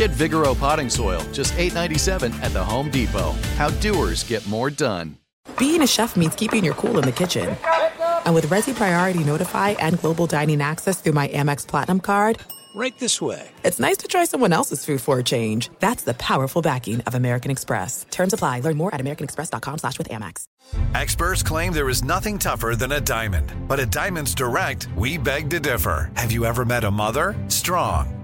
Get Vigoro potting soil, just $8.97 at the Home Depot. How doers get more done. Being a chef means keeping your cool in the kitchen. And with Resi Priority Notify and Global Dining Access through my Amex Platinum card, right this way. It's nice to try someone else's food for a change. That's the powerful backing of American Express. Terms apply. Learn more at americanexpress.com slash with Amex. Experts claim there is nothing tougher than a diamond. But at Diamonds Direct, we beg to differ. Have you ever met a mother? Strong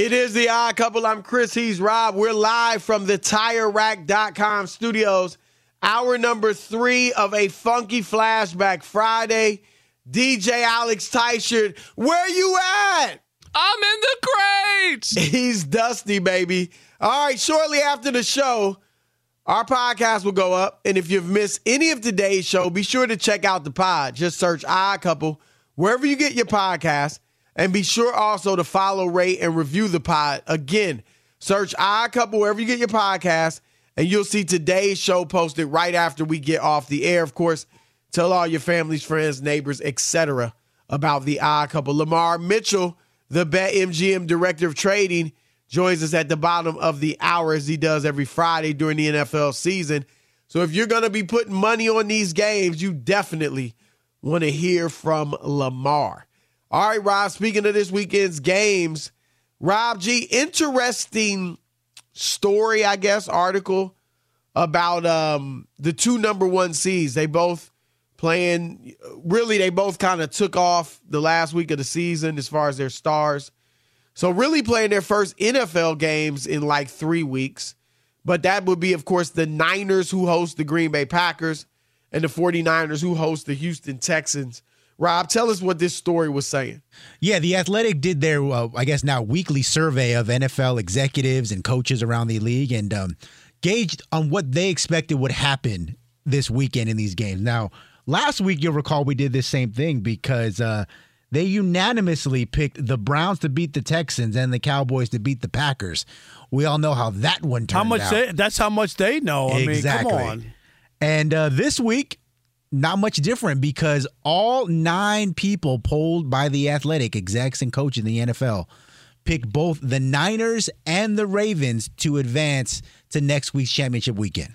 It is the odd couple. I'm Chris. He's Rob. We're live from the TireRack.com studios. Hour number three of a funky flashback Friday. DJ Alex Tyshirt, where you at? I'm in the crates. He's dusty, baby. All right, shortly after the show, our podcast will go up. And if you've missed any of today's show, be sure to check out the pod. Just search Odd Couple wherever you get your podcast. And be sure also to follow, rate, and review the pod. Again, search Odd Couple wherever you get your podcast, and you'll see today's show posted right after we get off the air. Of course, tell all your families, friends, neighbors, etc. about the Odd Couple. Lamarr Mitchell, the BetMGM Director of Trading, joins us at the bottom of the hour as he does every Friday during the NFL season. So if you're going to be putting money on these games, you definitely want to hear from Lamarr. All right, Rob, speaking of this weekend's games, Rob G, interesting story, I guess, article about um, the two number one seeds. They both playing, really, they both kind of took off the last week of the season as far as their stars. So, really playing their first NFL games in like three weeks. But that would be, of course, the Niners who host the Green Bay Packers and the 49ers who host the Houston Texans. Rob, tell us what this story was saying. Yeah, the Athletic did their, uh, I guess now weekly survey of NFL executives and coaches around the league and um, gauged on what they expected would happen this weekend in these games. Now, last week you'll recall we did this same thing because uh, they unanimously picked the Browns to beat the Texans and the Cowboys to beat the Packers. We all know how that one turned how much out. They, that's how much they know. I exactly. mean, come on. And uh, this week, not much different because all nine people polled by the athletic execs and coaches in the NFL pick both the Niners and the Ravens to advance to next week's championship weekend.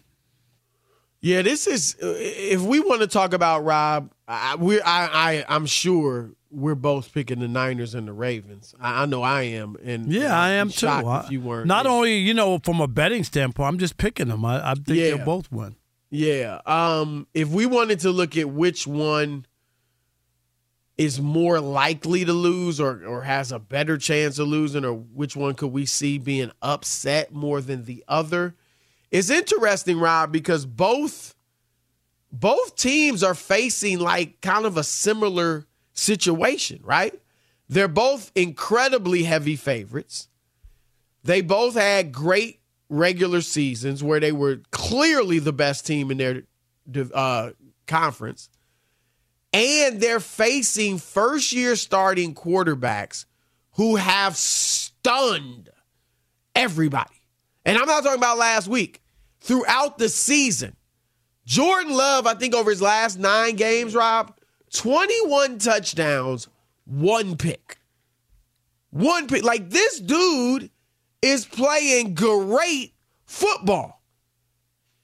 Yeah, this is if we want to talk about Rob, I, we I, I I'm sure we're both picking the Niners and the Ravens. I, I know I am, and yeah, I am too. If you weren't, not only you know from a betting standpoint, I'm just picking them. I, I think Yeah. they'll both win. Yeah. Um, if we wanted to look at which one is more likely to lose or or has a better chance of losing, or which one could we see being upset more than the other, it's interesting, Rob, because both both teams are facing like kind of a similar situation, right? They're both incredibly heavy favorites. They both had great regular seasons where they were clearly the best team in their uh, conference. And they're facing first year starting quarterbacks who have stunned everybody. And I'm not talking about last week, throughout the season. Jordan Love, I think over his last nine games, Rob, 21 touchdowns, one pick. One pick. Like this dude is playing great football.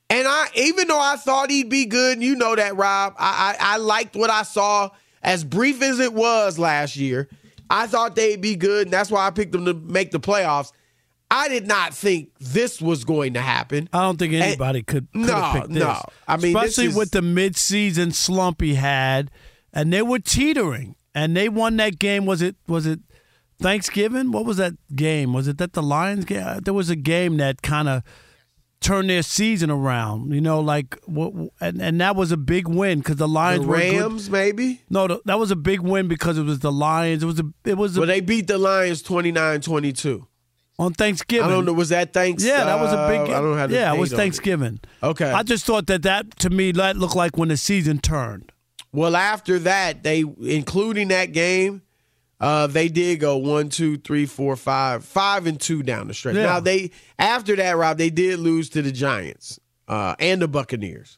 And I, even though I thought he'd be good, you know that, Rob, I, I, I liked what I saw as brief as it was last year. I thought they'd be good, and that's why I picked them to make the playoffs. I did not think this was going to happen. I don't think anybody and, could, could no, have picked this. No, I mean, especially is, with the midseason slump he had, and they were teetering, and they won that game. Was it? Was it? Thanksgiving? What was that game? Was it that the Lions game? There was a game that kind of turned their season around. You know, like what, and, and that was a big win because the Lions the Rams were maybe. No, the, that was a big win because it was the Lions. It was a it was. A, well, they beat the Lions 29-22. on Thanksgiving. I don't know. Was that thanks? Yeah, that was a big. Uh, I don't have. yeah, it was Thanksgiving. Okay. I just thought that that to me that looked like when the season turned. Well, after that, they including that game, uh, they did go one, two, three, four, five, five and two down the stretch. Yeah. Now they after that, Rob, they did lose to the Giants uh, and the Buccaneers.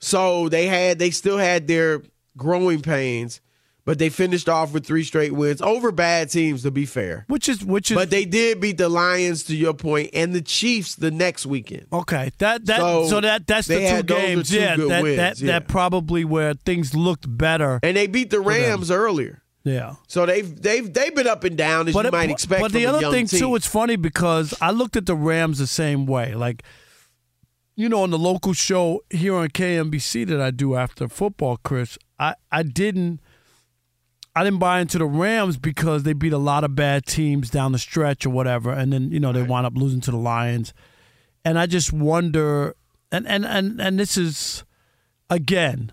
So they had they still had their growing pains, but they finished off with three straight wins over bad teams. To be fair, Which is which is but they did beat the Lions to your point and the Chiefs the next weekend. okay. That that So, so, that that's the two games. two yeah, that wins, that yeah. that probably where things looked better. And they beat the Rams earlier. Yeah. So they've they've they've been up and down as you it- might expect. But the other thing team. too, it's funny because I looked at the Rams the same way. Like, you know, on the local show here on KMBC that I do after football, Chris, I I didn't. I didn't buy into the Rams because they beat a lot of bad teams down the stretch or whatever, and then you know they wound up losing to the Lions, and I just wonder, and and and and this is, again,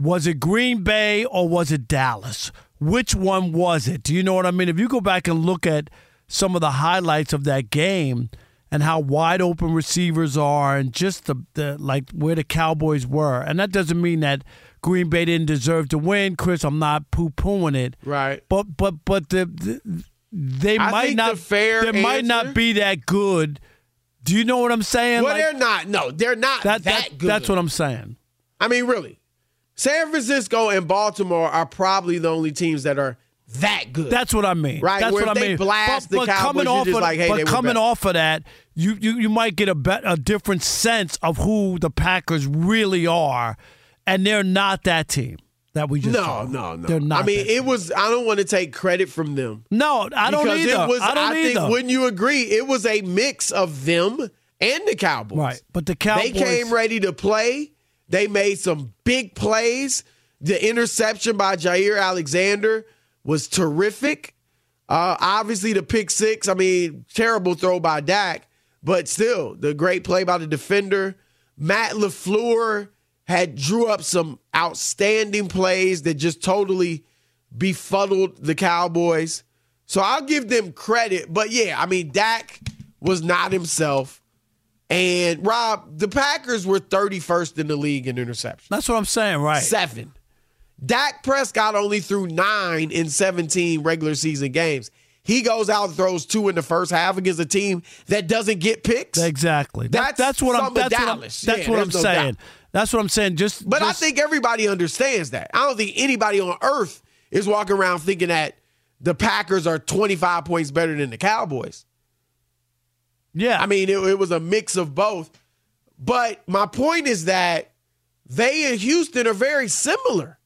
was it Green Bay or was it Dallas? Which one was it? Do you know what I mean? If you go back and look at some of the highlights of that game and how wide open receivers are and just the, the like where the Cowboys were. And that doesn't mean that Green Bay didn't deserve to win, Chris. I'm not poo pooing it. right. But but but the, the they I might not the fair they might not be that good. Do you know what I'm saying? Well, Like, they're not. No, they're not that, that, that good. that's what I'm saying. I mean, really. San Francisco and Baltimore are probably the only teams that are that good. That's what I mean. Right, That's where what I they mean. blast but, the but Cowboys, coming you're off just of, like, hey, but coming off of that, you, you you might get a bet, a different sense of who the Packers really are, and they're not that team that we just no, saw. no, no. They're not. I mean, that team. it was. I don't want to take credit from them. no, I don't either. It was, I don't think, either. wouldn't you agree? It was a mix of them and the Cowboys. right, but the Cowboys. They came ready to play. They made some big plays. The interception by Jaire Alexander was terrific. Uh, obviously, the pick six. I mean, terrible throw by Dak, but still, the great play by the defender. Matt LaFleur had drew up some outstanding plays that just totally befuddled the Cowboys. So I'll give them credit, but yeah, I mean, Dak was not himself. And Rob, the Packers were 31st in the league in interceptions. That's what I'm saying. Right. Seven. Dak Prescott only threw nine in 17 regular season games. He goes out and throws two in the first half against a team that doesn't get picks. Exactly. That's that's what I'm. That's what I'm, Dallas. that's Yeah, what I'm no saying. doubt. That's what I'm saying. Just. But I think everybody understands that. I don't think anybody on earth is walking around thinking that the Packers are 25 points better than the Cowboys. Yeah. I mean, it, it was a mix of both. But my point is that they and Houston are very similar.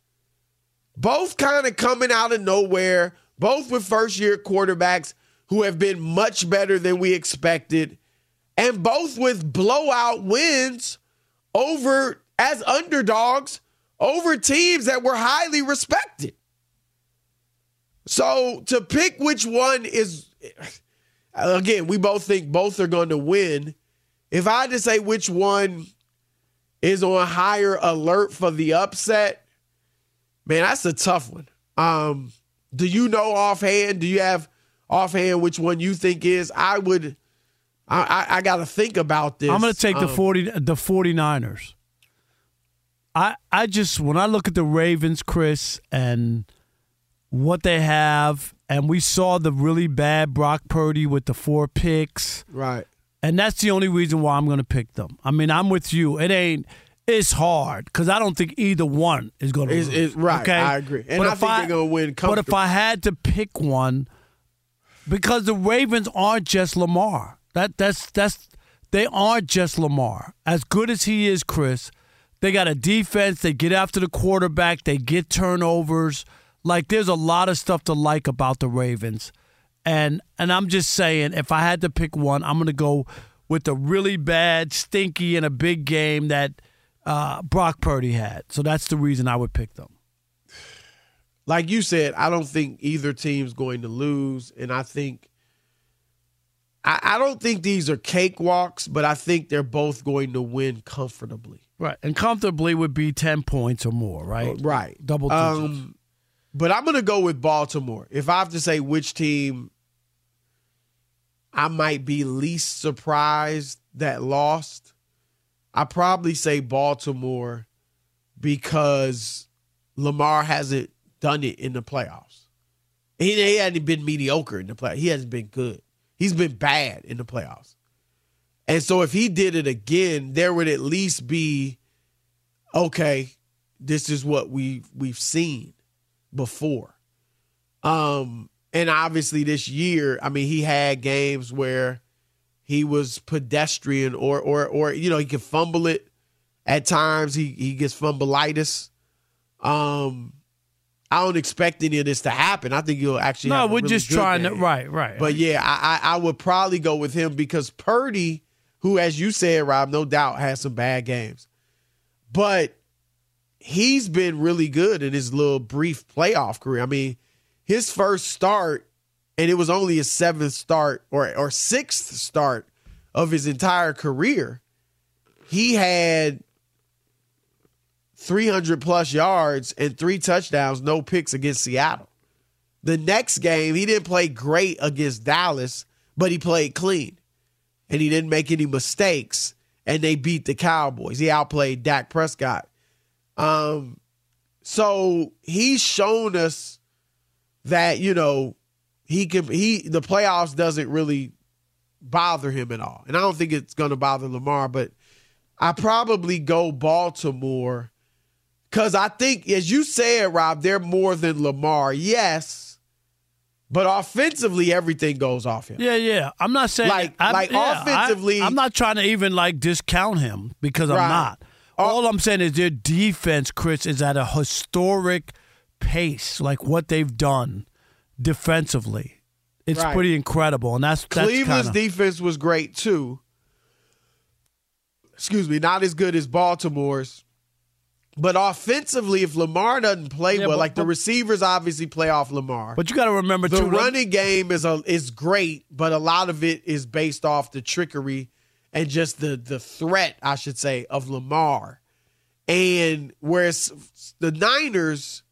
Both kind of coming out of nowhere, both with first year quarterbacks who have been much better than we expected, and both with blowout wins over as underdogs over teams that were highly respected. So to pick which one is again, we both think both are going to win. If I had to say which one is on higher alert for the upset, man, that's a tough one. Um, do you know offhand? Do you have offhand which one you think is? I would. I, I, I got to think about this. I'm going to take the Um, 40 the 49ers. I I just when I look at the Ravens, Chris, and what they have, and we saw the really bad Brock Purdy with the four picks, Right. and that's the only reason why I'm going to pick them. I mean, I'm with you. It ain't It's hard because I don't think either one is going to lose. is- right, Okay? I agree. And But I if think they're gonna win But if. I had to pick one, because the Ravens aren't just Lamar. That that's that's they aren't just Lamar. As good as he is, Chris, they got a defense. They get after the quarterback. They get turnovers. Like there's a lot of stuff to like about the Ravens, and and I'm just saying, if I had to pick one, I'm gonna go with the really bad, stinky, and a big game that uh, Brock Purdy had. So that's the reason I would pick them. like you said, I don't think either team's going to lose, and I think I, I don't think these are cakewalks, but I think they're both going to win comfortably. Right, and comfortably would be ten points or more. Right, Right, double digits. Um, but I'm going to go with Baltimore. If I have to say which team I might be least surprised that lost, I probably say Baltimore because Lamar hasn't done it in the playoffs. He, he hadn't been mediocre in the playoffs. He hasn't been good. He's been bad in the playoffs. And so if he did it again, there would at least be okay, this is what we we've seen before. Um and obviously this year, I mean, he had games where he was pedestrian or or or you know, he could fumble it at times. He he gets fumbleitis. Um I don't expect any of this to happen. I think you'll actually no, we're really just trying to. Right, right. But yeah, I, I I would probably go with him because Purdy, who as you said, Rob, no doubt has some bad games, but he's been really good in his little brief playoff career. I mean, his first start, and it was only his seventh start or or sixth start of his entire career. He had 300 plus yards and three touchdowns, no picks against Seattle. The next game, he didn't play great against Dallas, but he played clean. And he didn't make any mistakes. And they beat the Cowboys. He outplayed Dak Prescott. Um, so he's shown us that, you know, he can he the playoffs doesn't really bother him at all. And I don't think it's gonna bother Lamar, but I probably go Baltimore because I think, as you said, Rob, they're more than Lamar. Yes, but offensively, everything goes off him. yeah, yeah. I'm not saying Like- I'm, like yeah, offensively- I, am not trying to even like discount him because I'm not. Uh, All I'm saying is their defense, Chris, is at a historic pace. Like what they've done defensively, it's Right. pretty incredible, and that's that's Cleveland's kinda, defense was great too. Excuse me, not as good as Baltimore's. But offensively, if Lamar doesn't play Yeah, well, but- like the receivers obviously play off Lamar. But you got to remember the too. Running game is a is great, but a lot of it is based off the trickery and just the the threat, I should say, of Lamar. And whereas the Niners,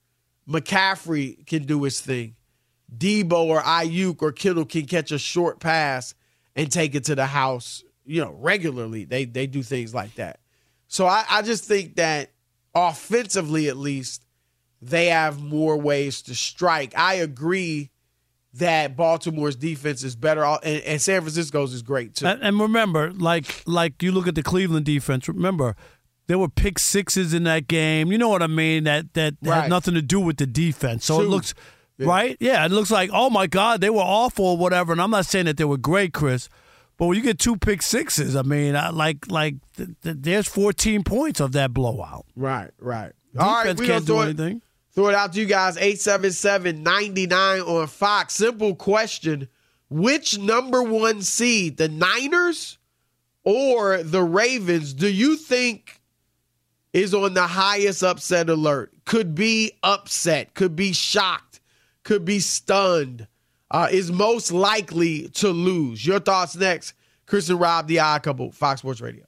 McCaffrey can do his thing. Deebo or Aiyuk or Kittle can catch a short pass and take it to the house, you know, regularly. They they do things like that. So I, I just think that offensively at least, they have more ways to strike. I agree that Baltimore's defense is better, and, and San Francisco's is great too. And, and remember, like like you look at the Cleveland defense. Remember, there were pick sixes in that game. You know what I mean? That that Right. had nothing to do with the defense. So it Two. looks right. Yeah, it looks like oh my god, they were awful or whatever. And I'm not saying that they were great, Chris. But when you get two pick sixes, I mean, I, like like th- th- there's 14 points of that blowout. right, right. All right, we can't do it, anything. Throw it out to you guys. 877-99 on Fox. Simple question: Which number one seed, the Niners or the Ravens, do you think is on the highest upset alert? Could be upset, could be shocked, could be stunned. Uh, is most likely to lose. Your thoughts next. Chris and Rob, the Odd Couple, Fox Sports Radio.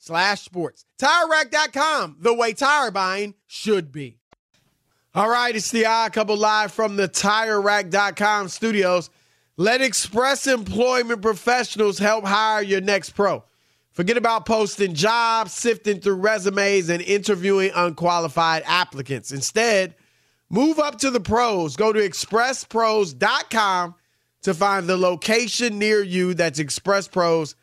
slash sports. TireRack.com, the way tire buying should be. All right, it's the Odd Couple live from the TireRack.com studios. Let Express Employment Professionals help hire your next pro. Forget about posting jobs, sifting through resumes, and interviewing unqualified applicants. Instead, move up to the pros. Go to expresspros.com to find the location near you. That's expresspros.com.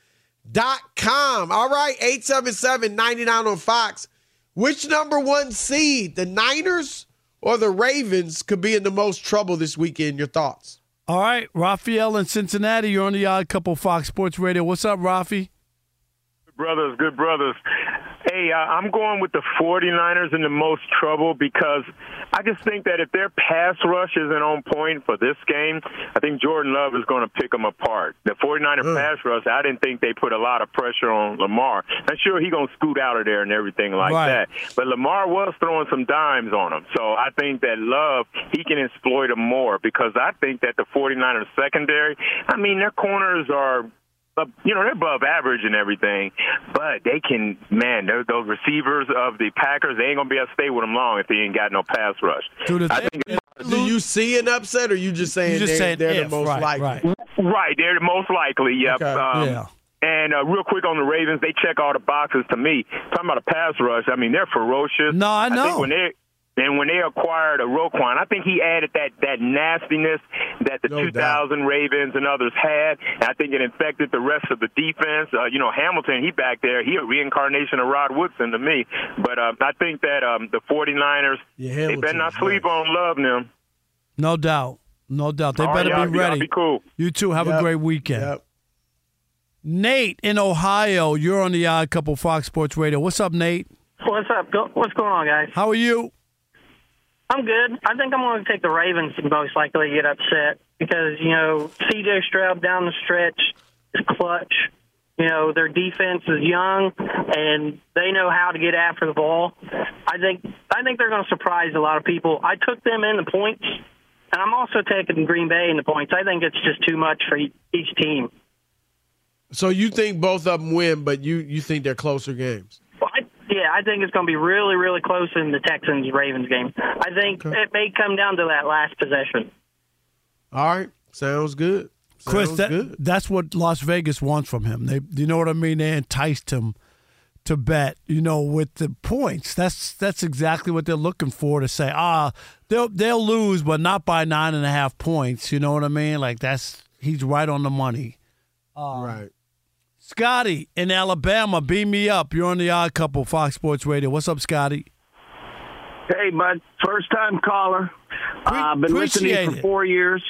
All right, 877 99 on Fox. Which number one seed, the Niners or the Ravens, could be in the most trouble this weekend? Your thoughts? All right, Raphael in Cincinnati. You're on the Odd Couple Fox Sports Radio. What's up, Rafi? Good brothers, good brothers. Hey, uh, I'm going with the 49ers in the most trouble because I just think that if their pass rush isn't on point for this game, I think Jordan Love is going to pick them apart. The 49er mm. pass rush, I didn't think they put a lot of pressure on Lamar. I'm sure he's going to scoot out of there and everything like right. that. But Lamar was throwing some dimes on him. So I think that Love, he can exploit him more because I think that the 49ers secondary, I mean, their corners are you know, they're above average and everything, but they can, man, those receivers of the Packers, they ain't going to be able to stay with them long if they ain't got no pass rush. Dude, I think do you see an upset, or you just saying you just they're, saying they're if, the most right, likely? Right. right, they're the most likely, yep. Okay. Um, yeah. And uh, real quick on the Ravens, they check all the boxes to me. Talking about a pass rush, I mean, they're ferocious. No, I know. I think when they and when they acquired a Roquan, I think he added that that nastiness that the no 2000 doubt. Ravens and others had. And I think it infected the rest of the defense. Uh, you know, Hamilton, he back there, he a reincarnation of Rod Woodson to me. But uh, I think that um, the 49ers, yeah, they better not sleep nice. on Love them. No doubt. No doubt. They All better right, be y'all- y'all ready. be cool. You too. Have a great weekend. Yep. Nate in Ohio, you're on the Odd Couple Fox Sports Radio. What's up, Nate? What's up? What's going on, guys? How are you? I'm good. I think I'm going to take the Ravens most likely get upset because, you know, CJ Stroud down the stretch is clutch. You know, their defense is young and they know how to get after the ball. I think I think they're going to surprise a lot of people. I took them in the points, and I'm also taking Green Bay in the points. I think it's just too much for each team. So you think both of them win, but you you think they're closer games? Well, I, yeah, I think it's going to be really, really close in the Texans Ravens game. I think it may come down to that last possession. All right, sounds good. Chris, that, good. that's what Las Vegas wants from him. They, you know what I mean? They enticed him to bet, you know, with the points. That's that's exactly what they're looking for to say, ah, they'll they'll lose, but not by nine and a half points. You know what I mean? Like that's he's right on the money. right. Scotty in Alabama, beam me up. You're on the Odd Couple, Fox Sports Radio. What's up, Scotty? Hey, bud. First time caller. Uh, I've been listening for four years.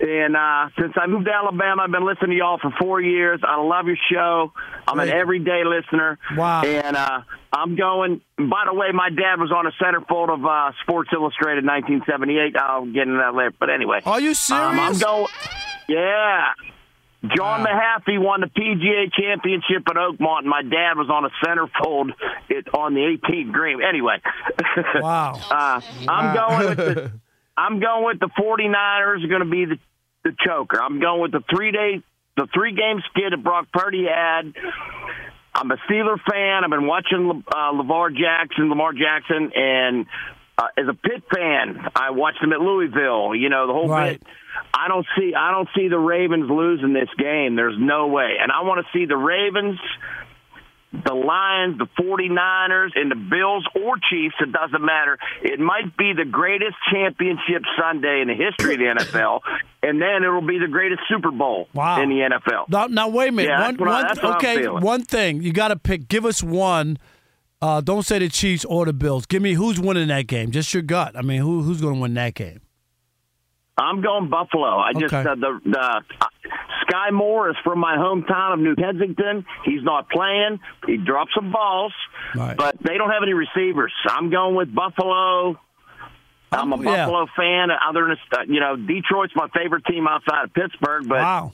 And uh, since I moved to Alabama, I've been listening to y'all for four years. I love your show. I'm an everyday listener. Wow. And uh, I'm going. By the way, my dad was on a centerfold of uh, Sports Illustrated 1978. I'll get into that later. But anyway. Are you Um, I'm going. Yeah. John Mahaffey won the PGA Championship at Oakmont, and my dad was on a centerfold it, on the 18th green. Anyway, Wow. uh, I'm going with the I'm going with the 49ers are going to be the the choker. I'm going with the three day the three game skid that Brock Purdy had. I'm a Steeler fan. I've been watching Le, uh, Lamar Jackson, Lamar Jackson, and uh, as a Pitt fan, I watched him at Louisville. You know the whole Right. bit. I don't see I don't see the Ravens losing this game. There's no way. And I want to see the Ravens, the Lions, the 49ers, and the Bills or Chiefs, it doesn't matter. It might be the greatest championship Sunday in the history of the NFL, and then it'll be the greatest Super Bowl Wow. in the NFL. Now, now wait a minute. Yeah, one, I- one- I'm okay, one thing you got to pick. Give us one. Uh, don't say the Chiefs or the Bills. Give me who's winning that game. Just your gut. I mean, who who's going to win that game? I'm going Buffalo. I just Okay. uh, the the uh, Skyy Moore is from my hometown of New Kensington. He's not playing. He dropped some balls, Right. but they don't have any receivers. So I'm going with Buffalo. I'm a Oh, yeah. Buffalo fan. Other than uh, you know, Detroit's my favorite team outside of Pittsburgh, but wow.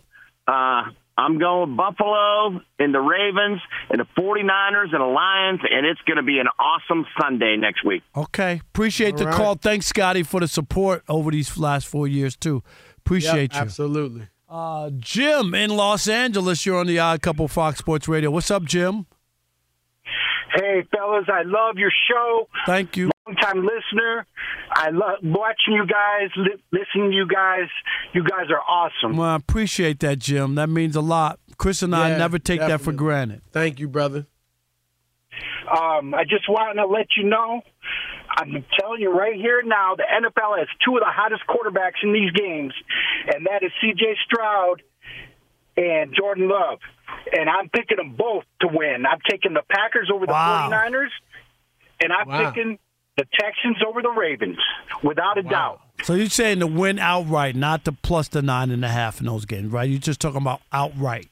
uh, I'm going with Buffalo and the Ravens and the 49ers and the Lions, and it's going to be an awesome Sunday next week. Okay. Appreciate the All right. call. Thanks, Scotty, for the support over these last four years too. Appreciate Yep, you. Absolutely. Uh, Jim in Los Angeles. You're on the Odd Couple Fox Sports Radio. What's up, Jim? Hey, fellas, I love your show. Thank you. Long time listener. I love watching you guys, li- listening to you guys. You guys are awesome. Well, I appreciate that, Jim. That means a lot. Chris and I Yeah, never take that for definitely. granted. Thank you, brother. Um, I just want to let you know, I'm telling you right here now, the NFL has two of the hottest quarterbacks in these games, and that is C.J. Stroud and Jordan Love. And I'm picking them both to win. I'm taking the Packers over the Wow. 49ers, and I'm Wow. picking the Texans over the Ravens, without a doubt. So you're saying to win outright, not the plus the nine and a half in those games, right? You're just talking about outright.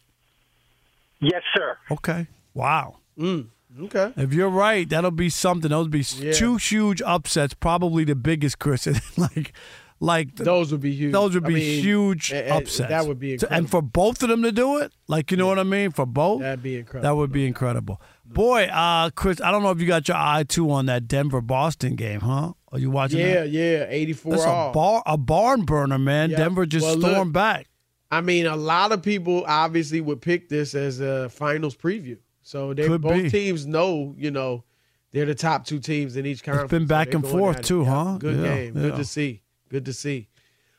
Yes, sir. Okay. Wow. Mm, okay. If you're right, that'll be something. Those would be Yeah. two huge upsets, probably the biggest, Chris. like, like the- Those would be huge. those would I be mean, huge eh, upsets. That would be incredible. and for both of them to do it, like you know what I mean, for both, That'd be incredible. that would be incredible. Boy, uh, Chris, I don't know if you got your eye too on that Denver Boston game, huh? Are you watching? yeah, that? yeah, 84 That's a all. bar, a barn burner, man. Yeah. Denver just Well, look, stormed back. I mean, a lot of people obviously would pick this as a finals preview. So they Could both be. teams know, you know, they're the top two teams in each conference. been back they're and forth it. too, Yeah, huh? Good Yeah, game. Good to see. Good to see.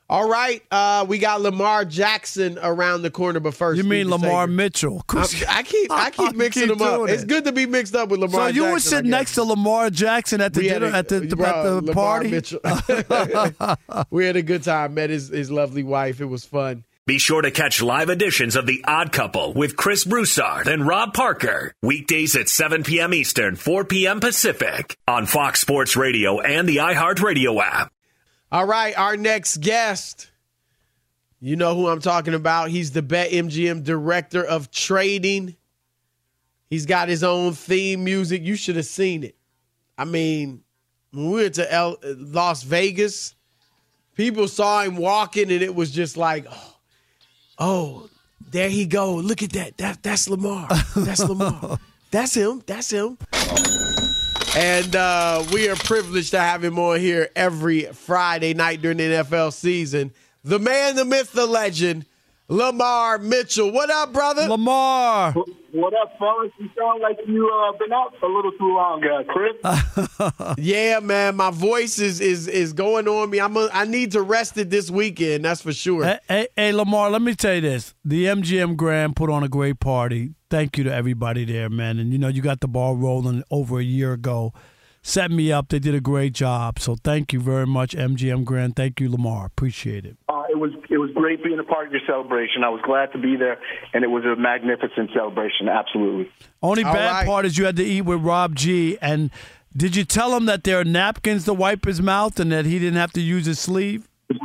All right, uh, we got Lamar Jackson around the corner, but first, You mean Lamar Sager. Mitchell? I'm- I keep I keep mixing keep them up. doing It's good to be mixed up with Lamar. so you were Jackson, I sitting next to Lamar Jackson at the We dinner a- at the, the, bro, at the Lamar party. Mitchell. we had a good time. Met his, his lovely wife. It was fun. Be sure to catch live editions of The Odd Couple with Chris Broussard and Rob Parker. Weekdays at 7 p.m. Eastern, 4 p.m. Pacific on Fox Sports Radio and the iHeartRadio app. All right, our next guest. You know who I'm talking about. He's the BetMGM director of trading. He's got his own theme music. You should have seen it. I mean, when we went to L- Las Vegas, people saw him walking, and it was just like, oh, oh, there he go. Look at that. That that's Lamarr. That's Lamarr. that's him. That's him. And uh, we are privileged to have him on here every Friday night during the NFL season. The man, the myth, the legend, Lamarr Mitchell. What up, brother? Lamarr. What up, fellas? You sound like you uh, been out a little too long, uh, Chris. yeah, man, my voice is is is going on me. I'm a, I need to rest it this weekend. That's for sure. Hey, hey, hey, Lamarr, let me tell you this: the MGM Grand put on a great party. Thank you to everybody there, man. And you know, you got the ball rolling over a year ago. Set me up. They did a great job. So thank you very much, MGM Grand. Thank you, Lamarr. Appreciate it. Uh, it was it was great being a part of your celebration. I was glad to be there, and it was a magnificent celebration. Absolutely. Only All bad right. part is you had to eat with Rob G. And did you tell him that there are napkins to wipe his mouth and that he didn't have to use his sleeve?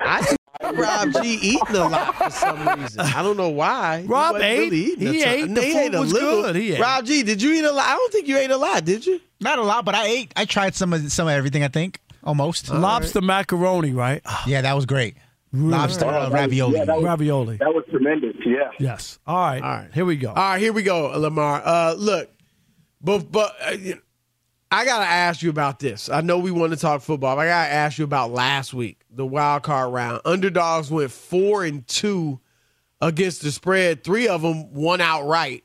I think Rob G eating a lot for some reason. I don't know why. Rob wasn't ate. really a He ton. ate. The He food ate a was little. good. He ate. Rob G, did you eat a lot? I don't think you ate a lot, did you? Not a lot, but I ate. I tried some of some of everything. I think almost. Lobster macaroni, right? Yeah, that was great. Lobster uh, ravioli. Yeah, that was, Ravioli. that was tremendous. Yeah. Yes. All right. All right. Here we go. All right, here we go, Lamarr. Uh, look, but but uh, you know, I gotta ask you about this. I know we want to talk football. But I gotta ask you about last week, the wild card round. Underdogs went four and two against the spread. Three of them won outright.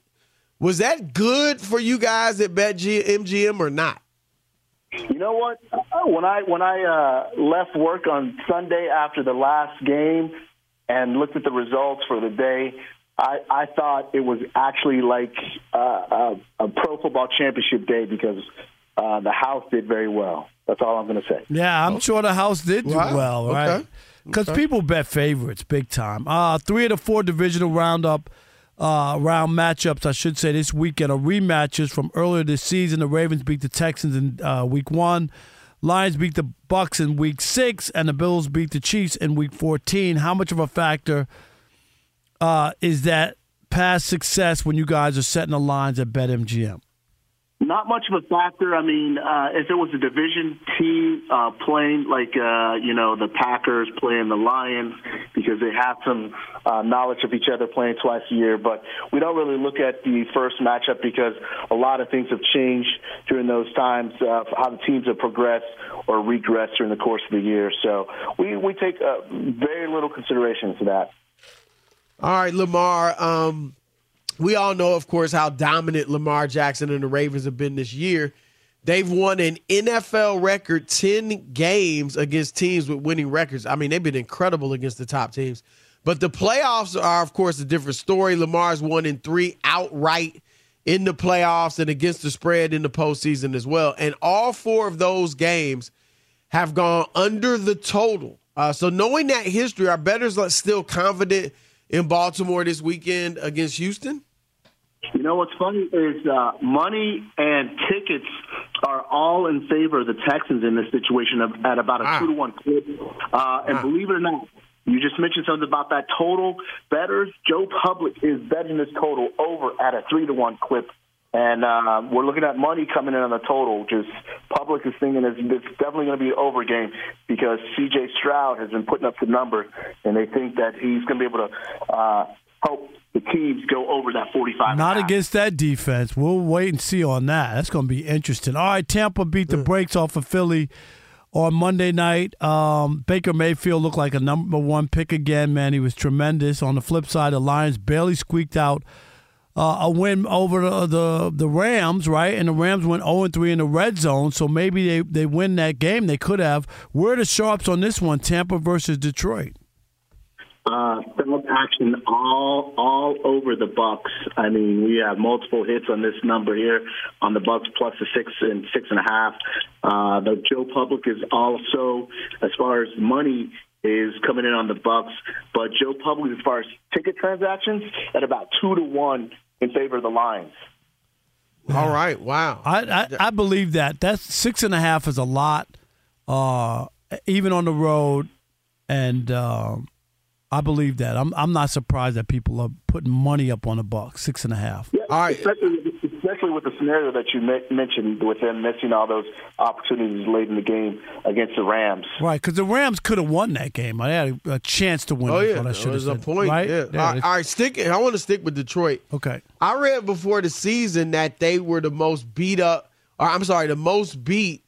Was that good for you guys at BetMGM or not? You know what? Uh, When I when I uh, left work on Sunday after the last game and looked at the results for the day, I, I thought it was actually like uh, a, a pro football championship day because uh, the house did very well. That's all I'm going to say. Yeah, I'm sure the house did do Wow. well, right? Okay. Because people bet favorites big time. Uh, three of the four divisional roundup uh, round matchups, I should say, this weekend are rematches from earlier this season. The Ravens beat the Texans in uh, week one. Lions beat the Bucks in week six, and the Bills beat the Chiefs in week 14. How much of a factor uh, is that past success when you guys are setting the lines at BetMGM? Not much of a factor. I mean, uh, if it was a division team uh, playing like uh, you know the Packers playing the Lions because they have some uh, knowledge of each other playing twice a year, but we don't really look at the first matchup because a lot of things have changed during those times, uh, how the teams have progressed or regressed during the course of the year. So we we take uh, very little consideration to that. All right, Lamarr. Um, we all know, of course, how dominant Lamar Jackson and the Ravens have been this year. They've won an NFL record 10 games against teams with winning records. I mean, they've been incredible against the top teams. But the playoffs are, of course, a different story. Lamar's won in three outright in the playoffs and against the spread in the postseason as well. And all four of those games have gone under the total. Uh, so knowing that history, are bettors still confident in Baltimore this weekend against Houston? You know what's funny is uh, money and tickets are all in favor of the Texans in this situation of, at about a two to one clip. Uh, and believe it or not, you just mentioned something about that total. Betters, Joe Public is betting this total over at a three to one clip. And uh, we're looking at money coming in on the total. Just public is thinking it's, it's definitely going to be an over game because C.J. Stroud has been putting up the number, and they think that he's going to be able to uh, help the teams go over that 45. Not against that defense. We'll wait and see on that. That's going to be interesting. All right, Tampa beat the brakes off of Philly on Monday night. Um, Baker Mayfield looked like a number one pick again, man. He was tremendous. On the flip side, the Lions barely squeaked out uh, a win over the, the the Rams, right? And the Rams went 0 3 in the red zone, so maybe they, they win that game. They could have. Where are the sharps on this one? Tampa versus Detroit. uh, felt action all all over the Bucks. I mean, we have multiple hits on this number here on the Bucks plus the six and six and a half. Uh, the Joe Public is also, as far as money is coming in on the Bucks, but Joe Public, as far as ticket transactions, at about two to one in favor of the Lions. All right, wow. I, I, I believe that. That's six and a half is a lot. uh, even on the road, and um, I believe that. I'm I'm not surprised that people are putting money up on the Bucks, six and a half. Yeah, all right. Especially, especially with the scenario that you mentioned with them missing all those opportunities late in the game against the Rams. Right, because the Rams could have won that game. I had a, a chance to win. Oh yeah, what I there should was have a point. Right? Yeah. Yeah, all, right, all right, stick. I want to stick with Detroit. Okay. I read before the season that they were the most beat up, or I'm sorry, the most beat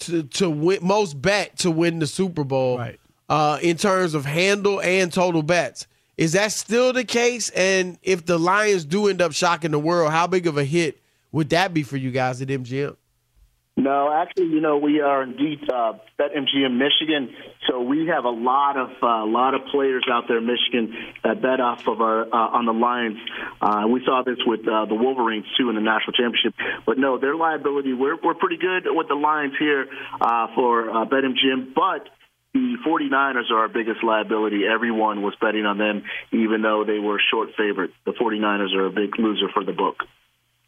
to to win, most bet to win the Super Bowl. Right. Uh, in terms of handle and total bets. Is that still the case? And if the Lions do end up shocking the world, how big of a hit would that be for you guys at MGM? No, actually, you know, we are indeed uh, BetMGM Michigan, so we have a lot of a uh, lot of players out there in Michigan that bet off of our uh, on the Lions. Uh, we saw this with uh, the Wolverines too in the national championship. But no, their liability, we're we're pretty good with the Lions here uh, for uh, BetMGM, but the 49ers are our biggest liability. Everyone was betting on them, even though they were short favorite. The 49ers are a big loser for the book.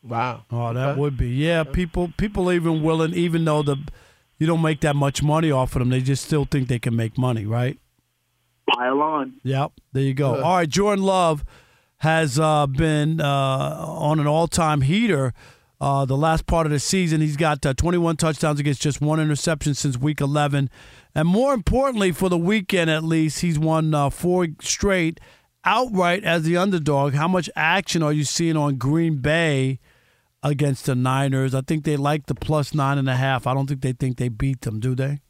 Wow. Oh, that would be. Yeah, people people even willing, even though the you don't make that much money off of them, they just still think they can make money, right? Pile on. Yep. There you go. All right, Jordan Love has uh, been uh, on an all-time heater. Uh, the last part of the season, he's got uh, 21 touchdowns against just one interception since Week 11, and more importantly, for the weekend at least, he's won uh, four straight outright as the underdog. How much action are you seeing on Green Bay? Against the Niners. I think they like the plus nine and a half. I don't think they think they beat them, do they?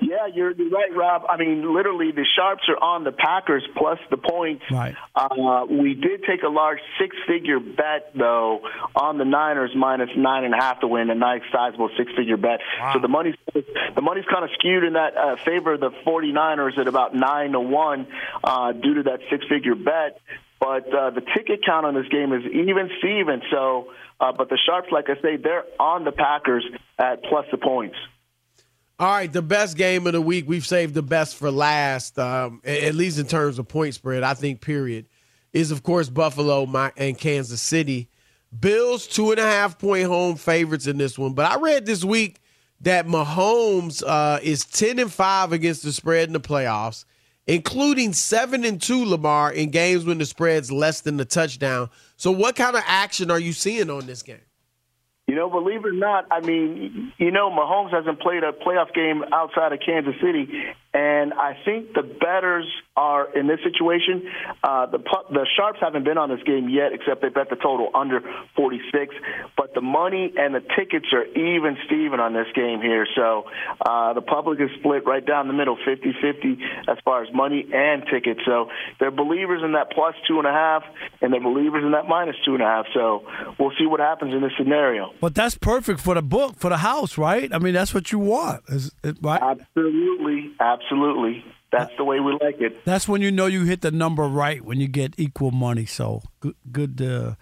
Yeah, you're, you're right, Rob. I mean, literally, the sharps are on the Packers plus the points. Right. Uh, we did take a large six-figure bet though on the Niners minus nine and a half to win a nice sizable six-figure bet. Wow. So the money's the money's kind of skewed in that uh, favor of the 49ers at about nine to one uh, due to that six-figure bet. But uh, the ticket count on this game is even Steven. So, uh, but the sharps, like I say, they're on the Packers at plus the points. All right, the best game of the week. We've saved the best for last, um, at least in terms of point spread. I think. Period is of course Buffalo and Kansas City. Bills two and a half point home favorites in this one. But I read this week that Mahomes uh, is ten and five against the spread in the playoffs, including seven and two Lamarr in games when the spread's less than the touchdown. So, what kind of action are you seeing on this game? You know, believe it or not, I mean, you know, Mahomes hasn't played a playoff game outside of Kansas City, and I think the betters are in this situation. Uh, the the sharps haven't been on this game yet, except they bet the total under 46. But the money and the tickets are even Steven on this game here. So uh, the public is split right down the middle, 50-50 as far as money and tickets. So they're believers in that plus two and a half, and they're believers in that minus two and a half. So we'll see what happens in this scenario. But that's perfect for the book, for the house, right? I mean, that's what you want, is it, right? Absolutely, absolutely. That's the way we like it. That's when you know you hit the number right when you get equal money. So good, good. Uh,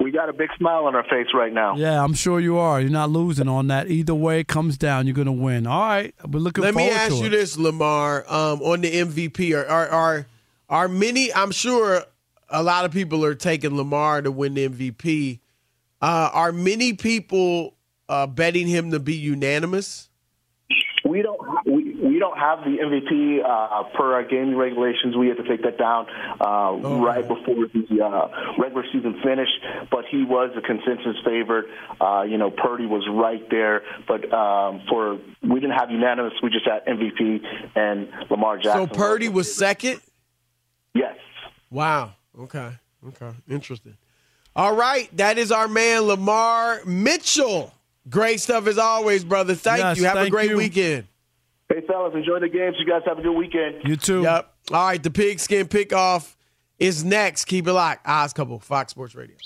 we got a big smile on our face right now. Yeah, I'm sure you are. You're not losing on that. Either way it comes down, you're going to win. All right, we're looking. Let me ask to you it. this, Lamarr, um, on the MVP. Are, are are are many? I'm sure a lot of people are taking Lamar to win the MVP. Uh, are many people uh, betting him to be unanimous? We don't. We, we don't have the MVP uh, per our gaming regulations. We had to take that down uh, right before the uh, regular season finished. But he was a consensus favorite. Uh, you know, Purdy was right there. But um, for we didn't have unanimous. We just had MVP and Lamar Jackson. So Purdy was second. Yes. Wow. Okay. Okay. Interesting. All right, that is our man Lamarr Mitchell. Great stuff as always, brother. Thank Yes, you. Have a great you. weekend. Hey, fellas, enjoy the games. You guys have a good weekend. You too. Yep. All right, the pigskin pickoff is next. Keep it locked. Odd Couple, Fox Sports Radio.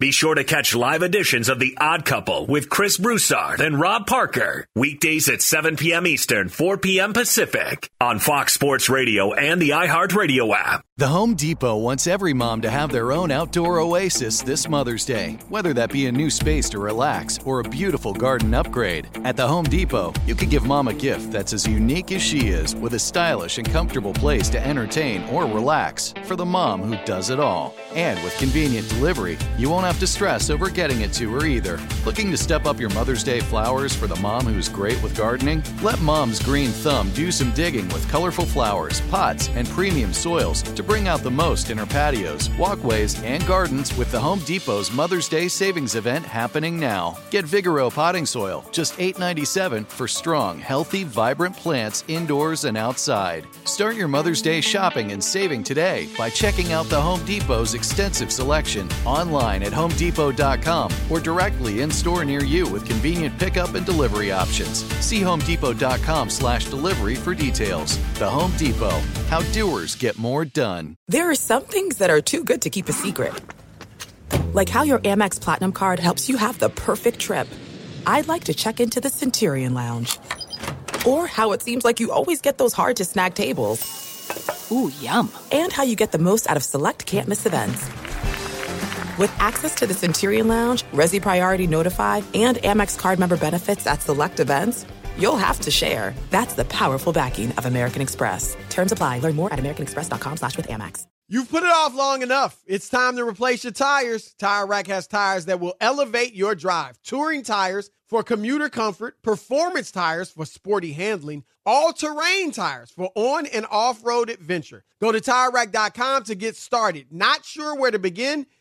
Be sure to catch live editions of The Odd Couple with Chris Broussard and Rob Parker. Weekdays at 7 p.m. Eastern, 4 p.m. Pacific on Fox Sports Radio and the iHeartRadio app. The Home Depot wants every mom to have their own outdoor oasis this Mother's Day, whether that be a new space to relax or a beautiful garden upgrade. At the Home Depot, you could give mom a gift that's as unique as she is with a stylish and comfortable place to entertain or relax for the mom who does it all. And with convenient delivery, you won't have to stress over getting it to her either. Looking to step up your Mother's Day flowers for the mom who's great with gardening? Let Mom's Green Thumb do some digging with colorful flowers, pots, and premium soils to bring out the most in her patios, walkways, and gardens with the Home Depot's Mother's Day savings event happening now. Get Vigoro potting soil, just $8.97 for strong, healthy, vibrant plants indoors and outside. Start your Mother's Day shopping and saving today by checking out the Home Depot's extensive selection online at homedepot.com or directly in store near you with convenient pickup and delivery options. See homedepot.com slash delivery for details. The Home Depot, how doers get more done. There are some things that are too good to keep a secret. Like how your Amex Platinum card helps you have the perfect trip. I'd like to check into the Centurion Lounge. Or how it seems like you always get those hard to snag tables. Ooh, yum. And how you get the most out of select can't miss events. With access to the Centurion Lounge, Resy Priority Notified, and Amex card member benefits at select events, you'll have to share. That's the powerful backing of American Express. Terms apply. Learn more at americanexpress.com slash with Amex. You've put it off long enough. It's time to replace your tires. Tire Rack has tires that will elevate your drive. Touring tires for commuter comfort, performance tires for sporty handling, all-terrain tires for on and off-road adventure. Go to TireRack.com to get started. Not sure where to begin?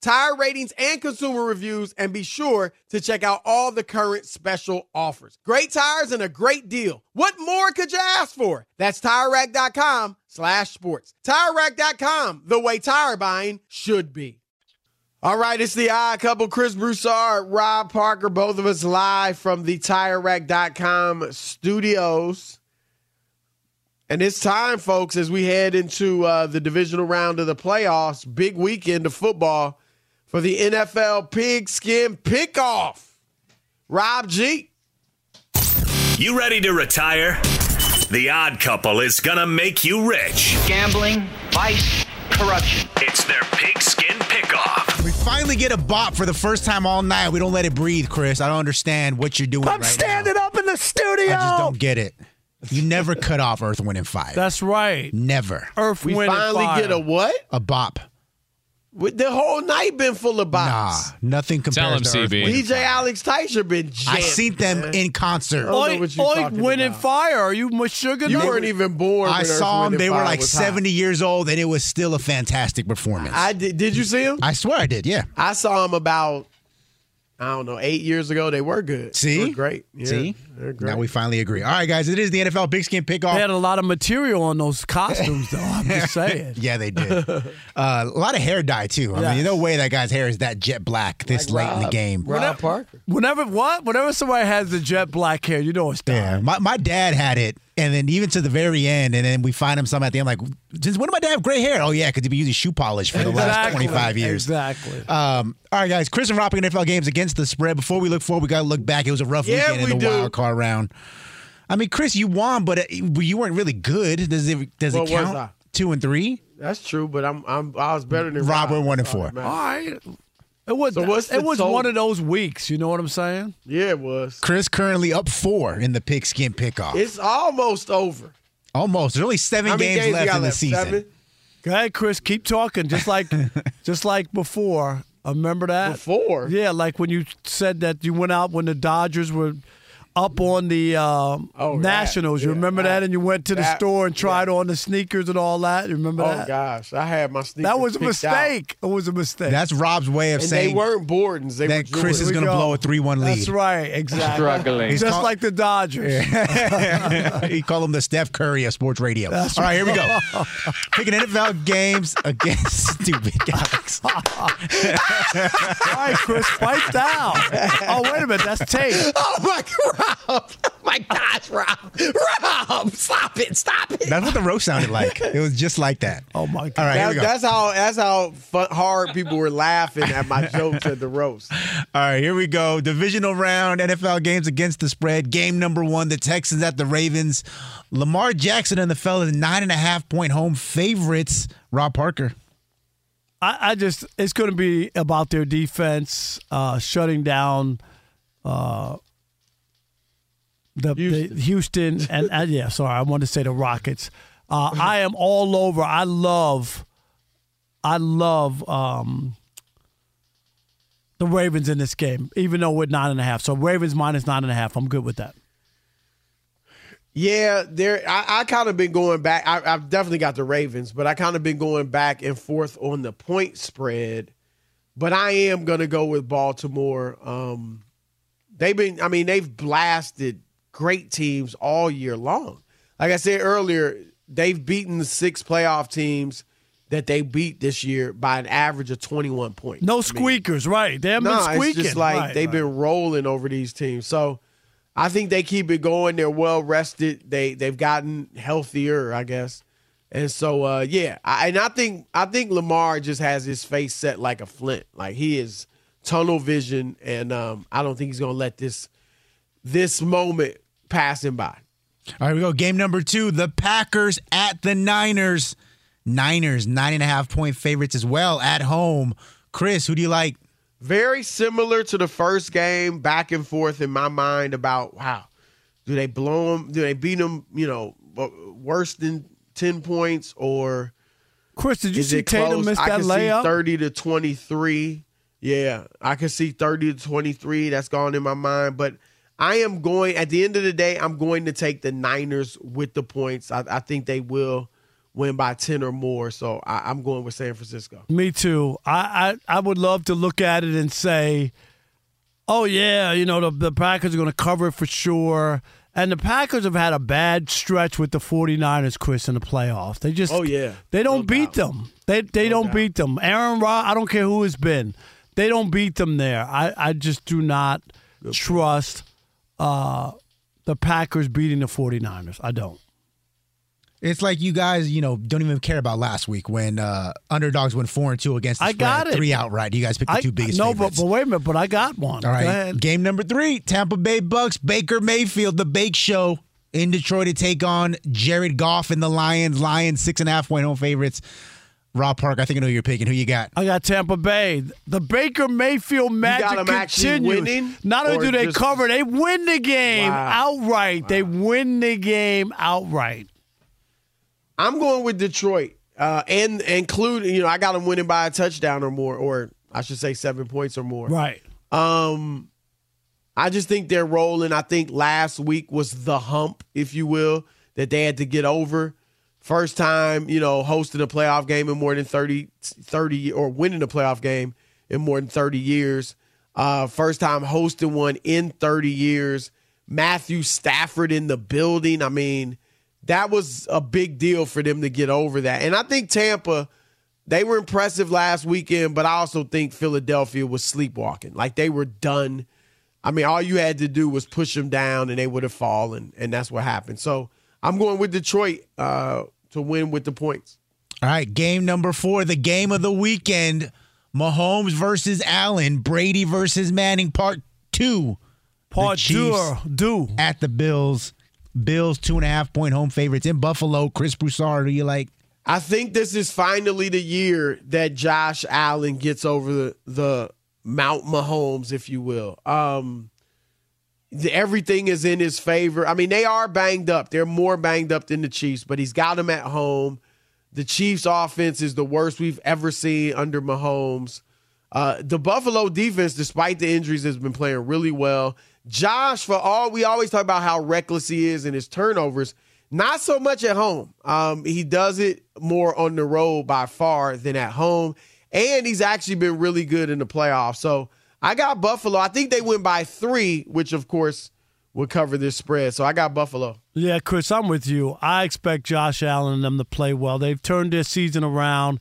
tire ratings, and consumer reviews, and be sure to check out all the current special offers. Great tires and a great deal. What more could you ask for? That's TireRack.com slash sports. TireRack.com, the way tire buying should be. All right, it's the odd couple, Chris Broussard, Rob Parker, both of us live from the TireRack.com studios. And it's time, folks, as we head into uh, the divisional round of the playoffs, big weekend of football for the NFL Pigskin Pickoff. Rob G. You ready to retire? The Odd Couple is gonna make you rich. Gambling, vice, corruption. It's their Pigskin Pickoff. We finally get a bop for the first time all night. We don't let it breathe, Chris. I don't understand what you're doing I'm right standing now. up in the studio. I just don't get it. You never cut off Earth, Wind, and Fire. That's right. Never. Earth, We Wind, and finally get a what? A bop. With the whole night been full of Nah, nothing compares him, to Earth, CB. Wind, DJ Alex Teicher been jammed. I seen them man. in concert. I don't know Oink, you oink, talking Wind, and. Fire. Are you Meshuggah? You weren't even born. I when saw them. They were like was hot. 70 years old, and it was still a fantastic performance. I did. Did you see him? I swear I did, yeah. I saw him about I don't know eight years ago. They were good. See? They were great. Yeah, See? they're great. Now we finally agree. All right, guys, it is the NFL Pigskin Pickoff. They had a lot of material on those costumes, though. I'm just saying. Yeah, they did. uh, a lot of hair dye too. I mean, Yes. no way that guy's hair is that jet black this late in the game. Rob Parker. Whenever what? Whenever somebody has the jet black hair, you know it's time. Yeah, my, my dad had it, and then even to the very end, and then we find him some at the end. Like, since when did my dad have gray hair? Oh yeah, because he'd been using shoe polish for the last 25 years. Exactly. Um, all right, guys. Chris and Rob picking NFL games against the spread. Before we look forward, we got to look back. It was a rough Yeah, weekend in the do. wild card round. I mean, Chris, you won, but it, you weren't really good. Does it does What it was count? I? Two and three. That's true, but I'm I'm I was better than Rob, Rob. we're one and four. that. All right. It was So what's it was total? one of those weeks, you know what I'm saying? Yeah, it was. Chris currently up four in the pigskin pickoff. It's almost over. Almost. There's only seven How games, games left in the left? season. Seven? Go ahead, Chris, keep talking. Just like just like before. I remember that? Before? Yeah, like when you said that you went out when the Dodgers were up on the um, Oh, that. Nationals. You Yeah, remember that- that? And you went to the that- store and tried on the sneakers and all that. You remember Oh that? Oh gosh, I had my sneakers. that was a picked out. mistake. It was a mistake. That's Rob's way of and saying they weren't Bordens. They that were Chris is going to blow a 3 1 lead. That's right, exactly. Struggling. He's Just call- like the Dodgers. he called him the Steph Curry of sports radio. That's All right, here we go. Picking NFL games against stupid Alex. All right, Chris, pipe down. Oh, wait a minute. That's tape. Oh my God, my my gosh, Rob. Rob, stop it. Stop it. That's what the roast sounded like. It was just like that. Oh my god! All right, That- here we go. that's how that's how fun, hard people were laughing at my jokes at the roast. All right, here we go. Divisional round, NFL games against the spread. Game number one, the Texans at the Ravens. Lamar Jackson and the fellas, nine and a half point home favorites. Rob Parker. I, I just it's going to be about their defense uh, shutting down uh, the Houston, the Houston and uh, yeah. Sorry, I wanted to say the Rockets. Uh, I am all over. I love, I love um, the Ravens in this game, even though we're nine and a half. So Ravens minus nine and a half. I'm good with that. Yeah, there. I, I kind of been going back. I, I've definitely got the Ravens, but I kind of been going back and forth on the point spread. But I am gonna go with Baltimore. Um, they've been. I mean, they've blasted great teams all year long. Like I said earlier, they've beaten the six playoff teams that they beat this year by an average of 21 points. No squeakers, right? They haven't no, been squeaking. it's just like Right, they've right. been rolling over these teams. So I think they keep it going. They're well rested. They they've gotten healthier, I guess. And so uh, yeah, I, and I think I think Lamar just has his face set like a flint. Like he is tunnel vision, and um, I don't think he's gonna let this this moment pass him by. All right, we go. Game number two, the Packers at the Niners. Niners, nine and a half point favorites as well at home. Chris, who do you like? Very similar to the first game, back and forth in my mind about wow, do they blow them? Do they beat them? You know, worse than ten points or? Chris, did you is see it Tatum miss that can layup? Thirty to twenty three. Yeah, I can see thirty to twenty three. That's gone in my mind, but. I am going at the end of the day. I'm going to take the Niners with the points. I, I think they will win by ten or more. So I, I'm going with San Francisco. Me too. I, I I would love to look at it and say, oh yeah, you know the the Packers are going to cover it for sure. And the Packers have had a bad stretch with the 49ers, Chris, in the playoffs. They just Oh, yeah. they don't beat them. They they don't beat them. Aaron Rod, I don't care who it's been. They don't beat them there. I, I just do not trust uh, the Packers beating the 49ers. I don't. It's like you guys, you know, don't even care about last week when uh, underdogs went four and two against the I spread, got it. three outright. You guys picked the I, two biggest no, favorites. but, but wait a minute. But I got one. All right. Go. Game number three Tampa Bay Bucks, Baker Mayfield, the Bake Show in Detroit to take on Jared Goff and the Lions. Lions, six and a half point home favorites. Rob Park, I think I know who you're picking. Who you got? I got Tampa Bay. The Baker Mayfield magic got 'em actually continues. winning, Not only do they just- cover, they win the game Wow. outright. They win the game outright. I'm going with Detroit, uh, and including you know I got them winning by a touchdown or more, or I should say seven points or more. Right. Um, I just think they're rolling. I think last week was the hump, if you will, that they had to get over. First time, you know, hosting a playoff game in more than 30, 30 or winning a playoff game in more than 30 years. Uh, first time hosting one in 30 years. Matthew Stafford in the building. I mean, that was a big deal for them to get over that. And I think Tampa, they were impressive last weekend, but I also think Philadelphia was sleepwalking. Like they were done. I mean, all you had to do was push them down and they would have fallen, and that's what happened. So I'm going with Detroit uh, to win with the points. All right, game number four, the game of the weekend. Mahomes versus Allen, Brady versus Manning, part two. Part two, do. at the Bills. Bills two and a half point home favorites in Buffalo. Chris Broussard, who you like? I think this is finally the year that Josh Allen gets over the, the Mount Mahomes, if you will. Um, the, everything is in his favor. I mean, they are banged up. They're more banged up than the Chiefs, but he's got them at home. The Chiefs' offense is the worst we've ever seen under Mahomes. Uh, the Buffalo defense, despite the injuries, has been playing really well. Josh, for all we always talk about how reckless he is in his turnovers, not so much at home. Um, he does it more on the road by far than at home, and he's actually been really good in the playoffs. So I got Buffalo. I think they win by three, which of course would cover this spread. So I got Buffalo. Yeah, Chris, I'm with you. I expect Josh Allen and them to play well. They've turned their season around.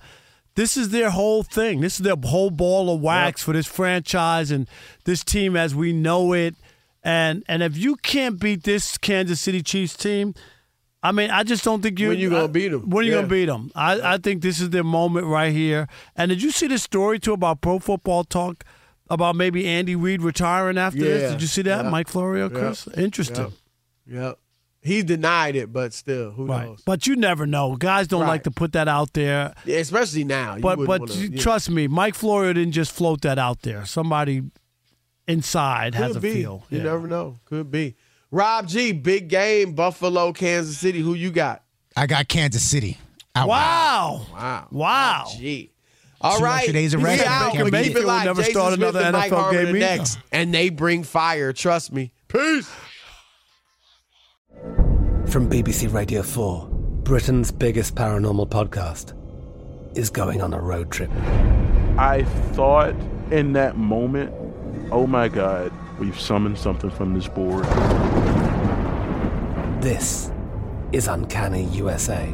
This is their whole thing. This is their whole ball of wax for this franchise and this team as we know it. And and if you can't beat this Kansas City Chiefs team, I mean, I just don't think you. When you gonna I- them? When are you Yeah. gonna beat them? I, I think this is their moment right here. And did you see the story too about Pro Football Talk about maybe Andy Reid retiring after this? Did you see that, Yeah. Mike Florio, Yeah. Chris? Interesting. Yep. Yep. He denied it, but still, who Right, knows? but you never know. Guys don't Right. like to put that out there. Yeah, especially now. You But wouldn't but wanna- you- yeah. trust me, Mike Florio didn't just float that out there. Somebody inside has Could a be. feel. You Yeah. never know. Could be. Rob G, big game, Buffalo, Kansas City. Who you got? I got Kansas City. Out. Wow. Wow. Wow. Gee. All Two right. extra days of we Baker Keep it Mayfield live. never Jason start Smith another and Mike NFL game next. And they bring fire. Trust me. Peace. From BBC Radio 4, Britain's biggest paranormal podcast is going on a road trip. I thought in that moment, oh my God, we've summoned something from this board. This is Uncanny USA.